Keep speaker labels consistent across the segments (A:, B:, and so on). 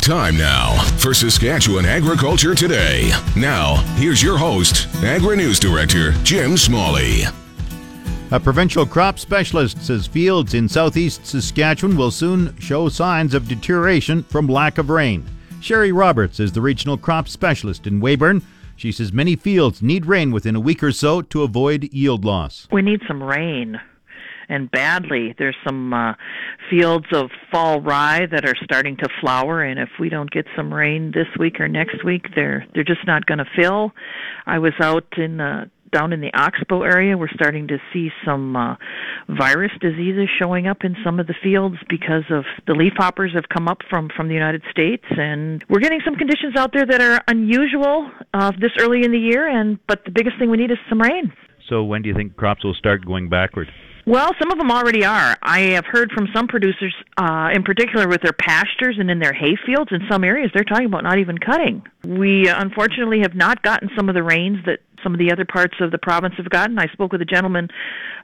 A: Time now for Saskatchewan Agriculture Today. Now, here's your host, Agri News Director Jim Smalley.
B: A provincial crop specialist says fields in southeast Saskatchewan will soon show signs of deterioration from lack of rain. Sherry Roberts is the regional crop specialist in Weyburn. She says many fields need rain within a week or so to avoid yield loss.
C: We need some rain and badly. There's some uh, fields of fall rye that are starting to flower, and if we don't get some rain this week or next week, they're they're just not going to fill. I was out in uh, down in the Oxbow area, we're starting to see some uh, virus diseases showing up in some of the fields because of the leafhoppers have come up from from the United States, and we're getting some conditions out there that are unusual uh, this early in the year. And but the biggest thing we need is some rain.
B: So when do you think crops will start going backward?
C: Well, some of them already are. I have heard from some producers, uh, in particular with their pastures and in their hay fields. In some areas, they're talking about not even cutting. We uh, unfortunately have not gotten some of the rains that some of the other parts of the province have gotten. I spoke with a gentleman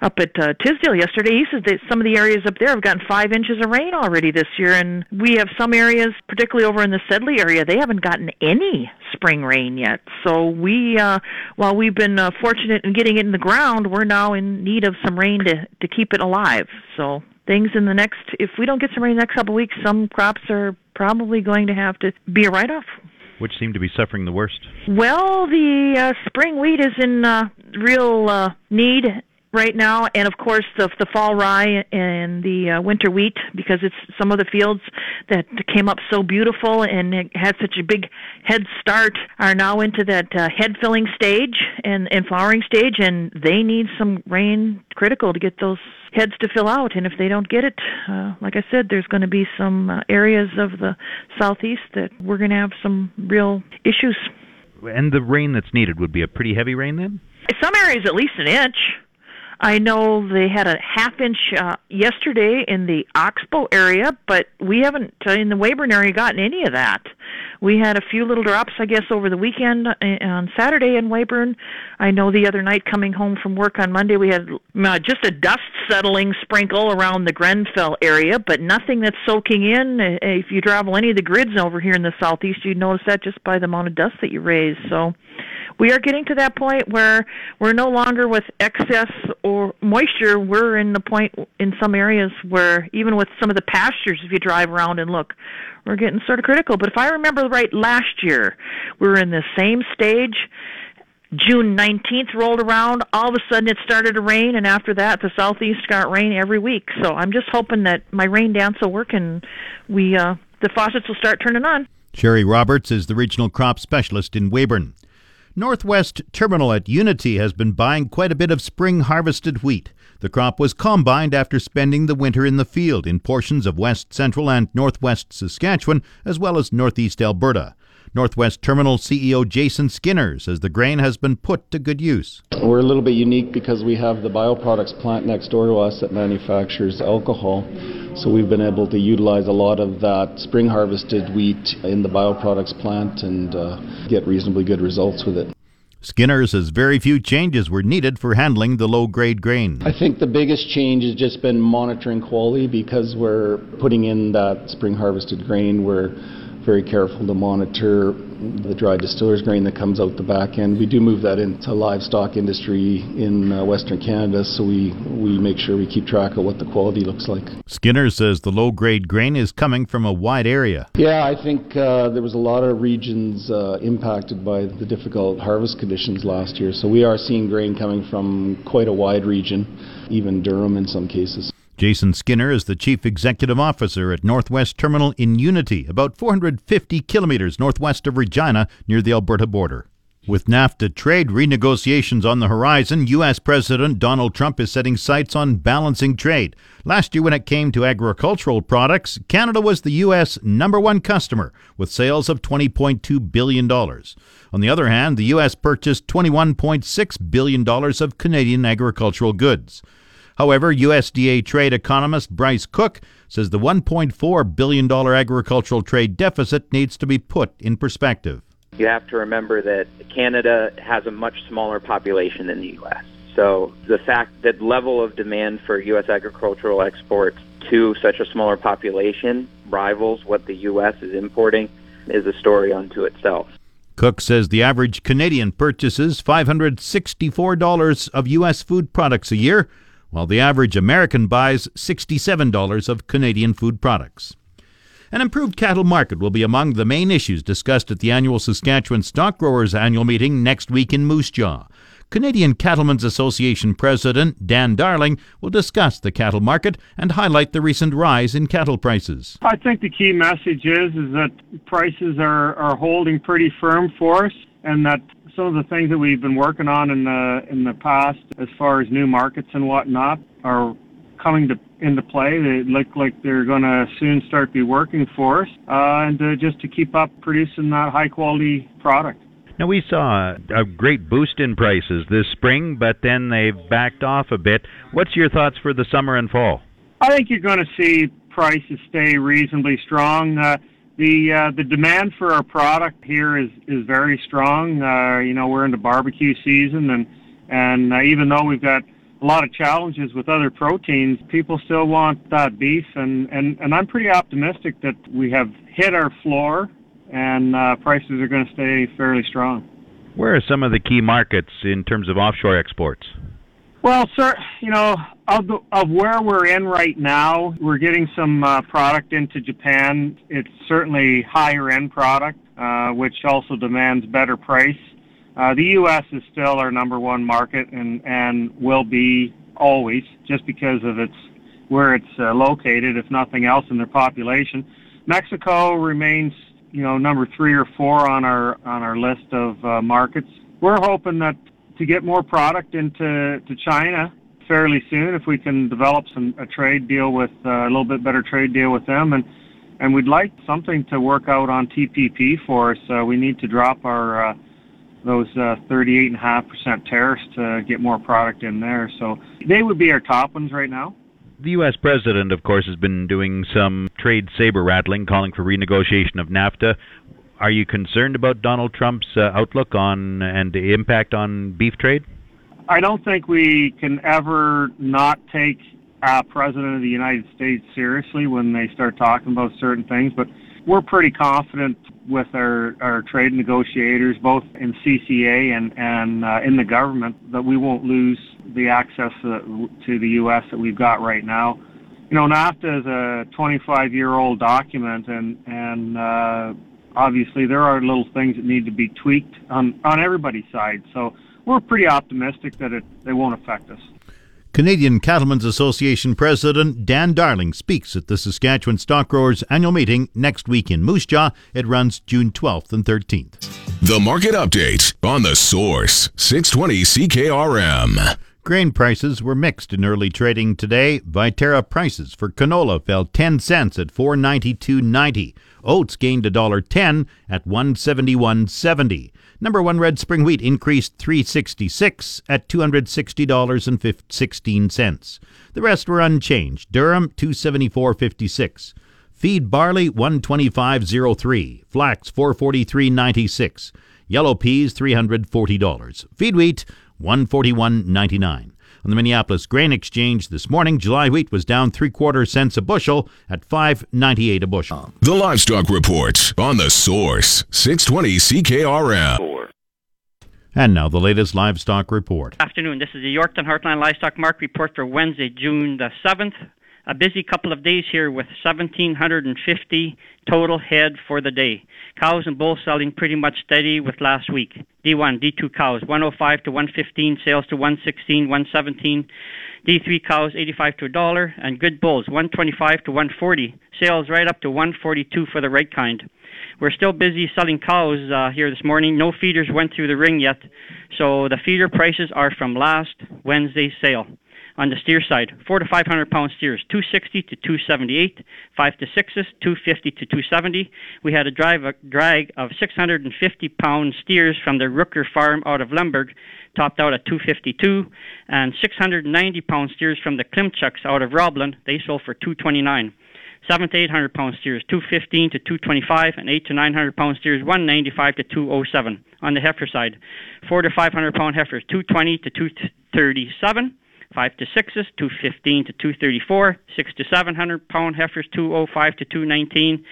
C: up at uh, Tisdale yesterday. He said that some of the areas up there have gotten five inches of rain already this year, and we have some areas, particularly over in the Sedley area, they haven't gotten any spring rain yet. So we, uh, while we've been uh, fortunate in getting it in the ground, we're now in need of some rain to to keep it alive. So things in the next, if we don't get some rain in the next couple of weeks, some crops are probably going to have to be a write-off.
B: Which seem to be suffering the worst?
C: Well, the uh, spring wheat is in uh, real uh, need right now, and of course the the fall rye and the uh, winter wheat because it's some of the fields that came up so beautiful and it had such a big head start are now into that uh, head filling stage and and flowering stage, and they need some rain critical to get those heads to fill out. And if they don't get it, uh, like I said, there's going to be some uh, areas of the southeast that we're going to have some real issues.
B: And the rain that's needed would be a pretty heavy rain then?
C: Some areas at least an inch. I know they had a half inch uh, yesterday in the Oxbow area, but we haven't uh, in the Weyburn area gotten any of that. We had a few little drops, I guess, over the weekend uh, on Saturday in Weyburn. I know the other night coming home from work on Monday, we had uh, just a dust settling sprinkle around the Grenfell area, but nothing that's soaking in. Uh, if you travel any of the grids over here in the southeast, you'd notice that just by the amount of dust that you raise. So we are getting to that point where we're no longer with excess or moisture. We're in the point in some areas where even with some of the pastures, if you drive around and look, we're getting sort of critical. But if I remember right, last year we were in the same stage. June 19th rolled around, all of a sudden it started to rain, and after that, the southeast got rain every week. So I'm just hoping that my rain dance will work and we uh, the faucets will start turning on.
B: Sherry Roberts is the regional crop specialist in Weyburn. Northwest Terminal at Unity has been buying quite a bit of spring harvested wheat. The crop was combined after spending the winter in the field in portions of west central and northwest Saskatchewan, as well as northeast Alberta. Northwest Terminal CEO Jason Skinner says the grain has been put to good use.
D: We're a little bit unique because we have the bioproducts plant next door to us that manufactures alcohol. So we've been able to utilize a lot of that spring harvested wheat in the bioproducts plant and uh, get reasonably good results with it.
B: Skinner says very few changes were needed for handling the low grade grain.
D: I think the biggest change has just been monitoring quality because we're putting in that spring harvested grain. We're very careful to monitor the dry distiller's grain that comes out the back end. We do move that into livestock industry in uh, Western Canada, so we, we make sure we keep track of what the quality looks like.
B: Skinner says the low grade grain is coming from a wide area.
D: Yeah, I think uh, there was a lot of regions uh, impacted by the difficult harvest conditions last year, so we are seeing grain coming from quite a wide region, even durum in some cases.
B: Jason Skinner is the Chief Executive Officer at Northwest Terminal in Unity, about 450 kilometers northwest of Regina near the Alberta border. With NAFTA trade renegotiations on the horizon, U.S. President Donald Trump is setting sights on balancing trade. Last year, when it came to agricultural products, Canada was the U.S. number one customer, with sales of $20.2 billion. On the other hand, the U.S. purchased $21.6 billion of Canadian agricultural goods. However, USDA trade economist Bryce Cook says the $1.4 billion agricultural trade deficit needs to be put in perspective.
E: You have to remember that Canada has a much smaller population than the U.S. So the fact that level of demand for U.S. agricultural exports to such a smaller population rivals what the U.S. is importing is a story unto itself.
B: Cook says the average Canadian purchases $564 of U.S. food products a year, while the average American buys $67 of Canadian food products. An improved cattle market will be among the main issues discussed at the annual Saskatchewan Stock Growers Annual Meeting next week in Moose Jaw. Canadian Cattlemen's Association President Dan Darling will discuss the cattle market and highlight the recent rise in cattle prices.
F: I think the key message is is that prices are, are holding pretty firm for us and that some of the things that we've been working on in the in the past as far as new markets and whatnot are coming to into play. They look like they're going to soon start be working for us, uh, and uh, just to keep up producing that high quality product.
G: Now, we saw a great boost in prices this spring, but then they've backed off a bit. What's your thoughts for the summer and fall?
F: I think you're going to see prices stay reasonably strong. Uh, the uh, the demand for our product here is is very strong. Uh, you know, we're in the barbecue season, and and uh, even though we've got a lot of challenges with other proteins, people still want that beef, and and and I'm pretty optimistic that we have hit our floor and uh, prices are going to stay fairly strong.
G: Where are some of the key markets in terms of offshore exports?
F: Well, sir, you know, of, the, of where we're in right now, we're getting some uh, product into Japan. It's certainly higher end product, uh, which also demands better price. Uh, the U.S. is still our number one market and, and will be always just because of its where it's uh, located, if nothing else, in their population. Mexico remains you know number three or four on our on our list of uh, markets. We're hoping that to get more product into to China fairly soon if we can develop some a trade deal with uh, a little bit better trade deal with them and and we'd like something to work out on TPP for us. Uh, we need to drop our uh, those uh, 38.5% tariffs to get more product in there. So they would be our top ones right now.
G: The U.S. president, of course, has been doing some trade saber rattling, calling for renegotiation of NAFTA. Are you concerned about Donald Trump's uh, outlook on and the impact on beef trade?
F: I don't think we can ever not take a president of the United States seriously when they start talking about certain things, but we're pretty confident with our, our trade negotiators, both in CCA and, and uh, in the government, that we won't lose the access to, the U.S. that we've got right now. You know, NAFTA is a 25 year old document, and, and uh, obviously there are little things that need to be tweaked on, on everybody's side. So we're pretty optimistic that it, it won't affect us.
B: Canadian Cattlemen's Association President Dan Darling speaks at the Saskatchewan Stock Growers Annual Meeting next week in Moose Jaw. It runs June 12th and 13th.
A: The market update on the Source 620 CKRM.
B: Grain prices were mixed in early trading today. Viterra prices for canola fell 10 cents at 492.90. Oats gained $1.10 at 171.70. Number 1 red spring wheat increased 366 at $260.16. The rest were unchanged. Durum 274.56. Feed barley 125.03. Flax 443.96. Yellow peas $340. Feed wheat 141.99. On the Minneapolis Grain Exchange this morning, July wheat was down three quarter cents a bushel at 5.98 a bushel.
A: The Livestock Report on the Source 620 CKRM.
B: And now the latest livestock report.
H: Afternoon. This is the Yorkton Heartland Livestock Market Report for Wednesday, June the 7th a busy couple of days here with 1,750 total head for the day. Cows and bulls selling pretty much steady with last week. D1, D2 cows, 105 to 115, sales to 116, 117. D3 cows, 85 to a dollar, and good bulls, 125 to 140, sales right up to 142 for the right kind. We're still busy selling cows uh, here this morning. No feeders went through the ring yet, so the feeder prices are from last Wednesday's sale on the steer side. Four to five hundred pound steers, two sixty to two seventy eight. Five to sixes, two fifty to two seventy. We had a drive a drag of six hundred and fifty pound steers from the Rooker farm out of Lemberg, topped out at two fifty two, and six hundred and ninety pound steers from the Klimchucks out of Roblin. They sold for two twenty nine seven to eight hundred pound steers, two fifteen to two twenty five, and eight to nine hundred pound steers, one ninety five to two oh seven. On the heifer side, four to five hundred pound heifers, two twenty to two thirty seven. Five to sixes, 215 to 234. Six to 700 pound heifers, 205 to 219.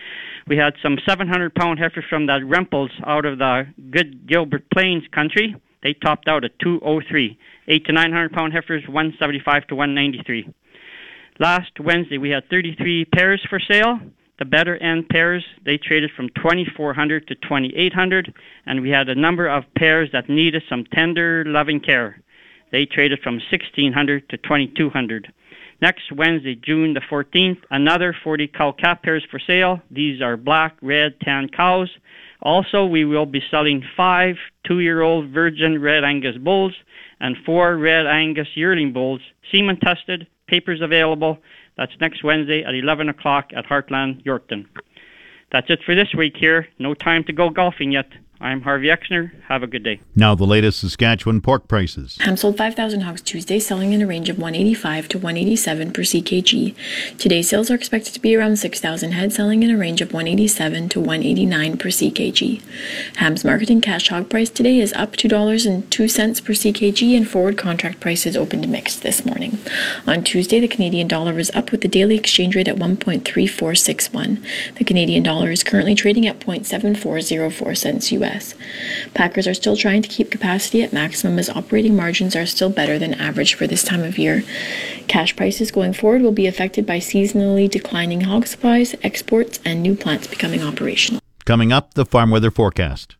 H: We had some 700 pound heifers from the Rempels out of the good Gilbert Plains country. They topped out at 203. Eight to 900 pound heifers, 175 to 193. Last Wednesday, we had 33 pairs for sale. The better end pairs, they traded from 2400 to 2800, and we had a number of pairs that needed some tender, loving care. They traded from 1600 to 2200. Next Wednesday, June the 14th, another 40 cow calf pairs for sale. These are black, red, tan cows. Also, we will be selling five two year old virgin red Angus bulls and four red Angus yearling bulls, semen tested, papers available. That's next Wednesday at 11 o'clock at Heartland, Yorkton. That's it for this week here. No time to go golfing yet. I'm Harvey Exner. Have a good day.
B: Now, the latest Saskatchewan pork prices.
I: Ham sold 5,000 hogs Tuesday, selling in a range of 185 to 187 per CKG. Today's sales are expected to be around 6,000 head, selling in a range of 187 to 189 per CKG. Ham's marketing cash hog price today is up $2.02 per CKG, and forward contract prices opened mixed this morning. On Tuesday, the Canadian dollar is up with the daily exchange rate at 1.3461. The Canadian dollar is currently trading at 0.7404 cents US. Packers are still trying to keep capacity at maximum as operating margins are still better than average for this time of year. Cash prices going forward will be affected by seasonally declining hog supplies, exports, and new plants becoming operational.
B: Coming up, the farm weather forecast.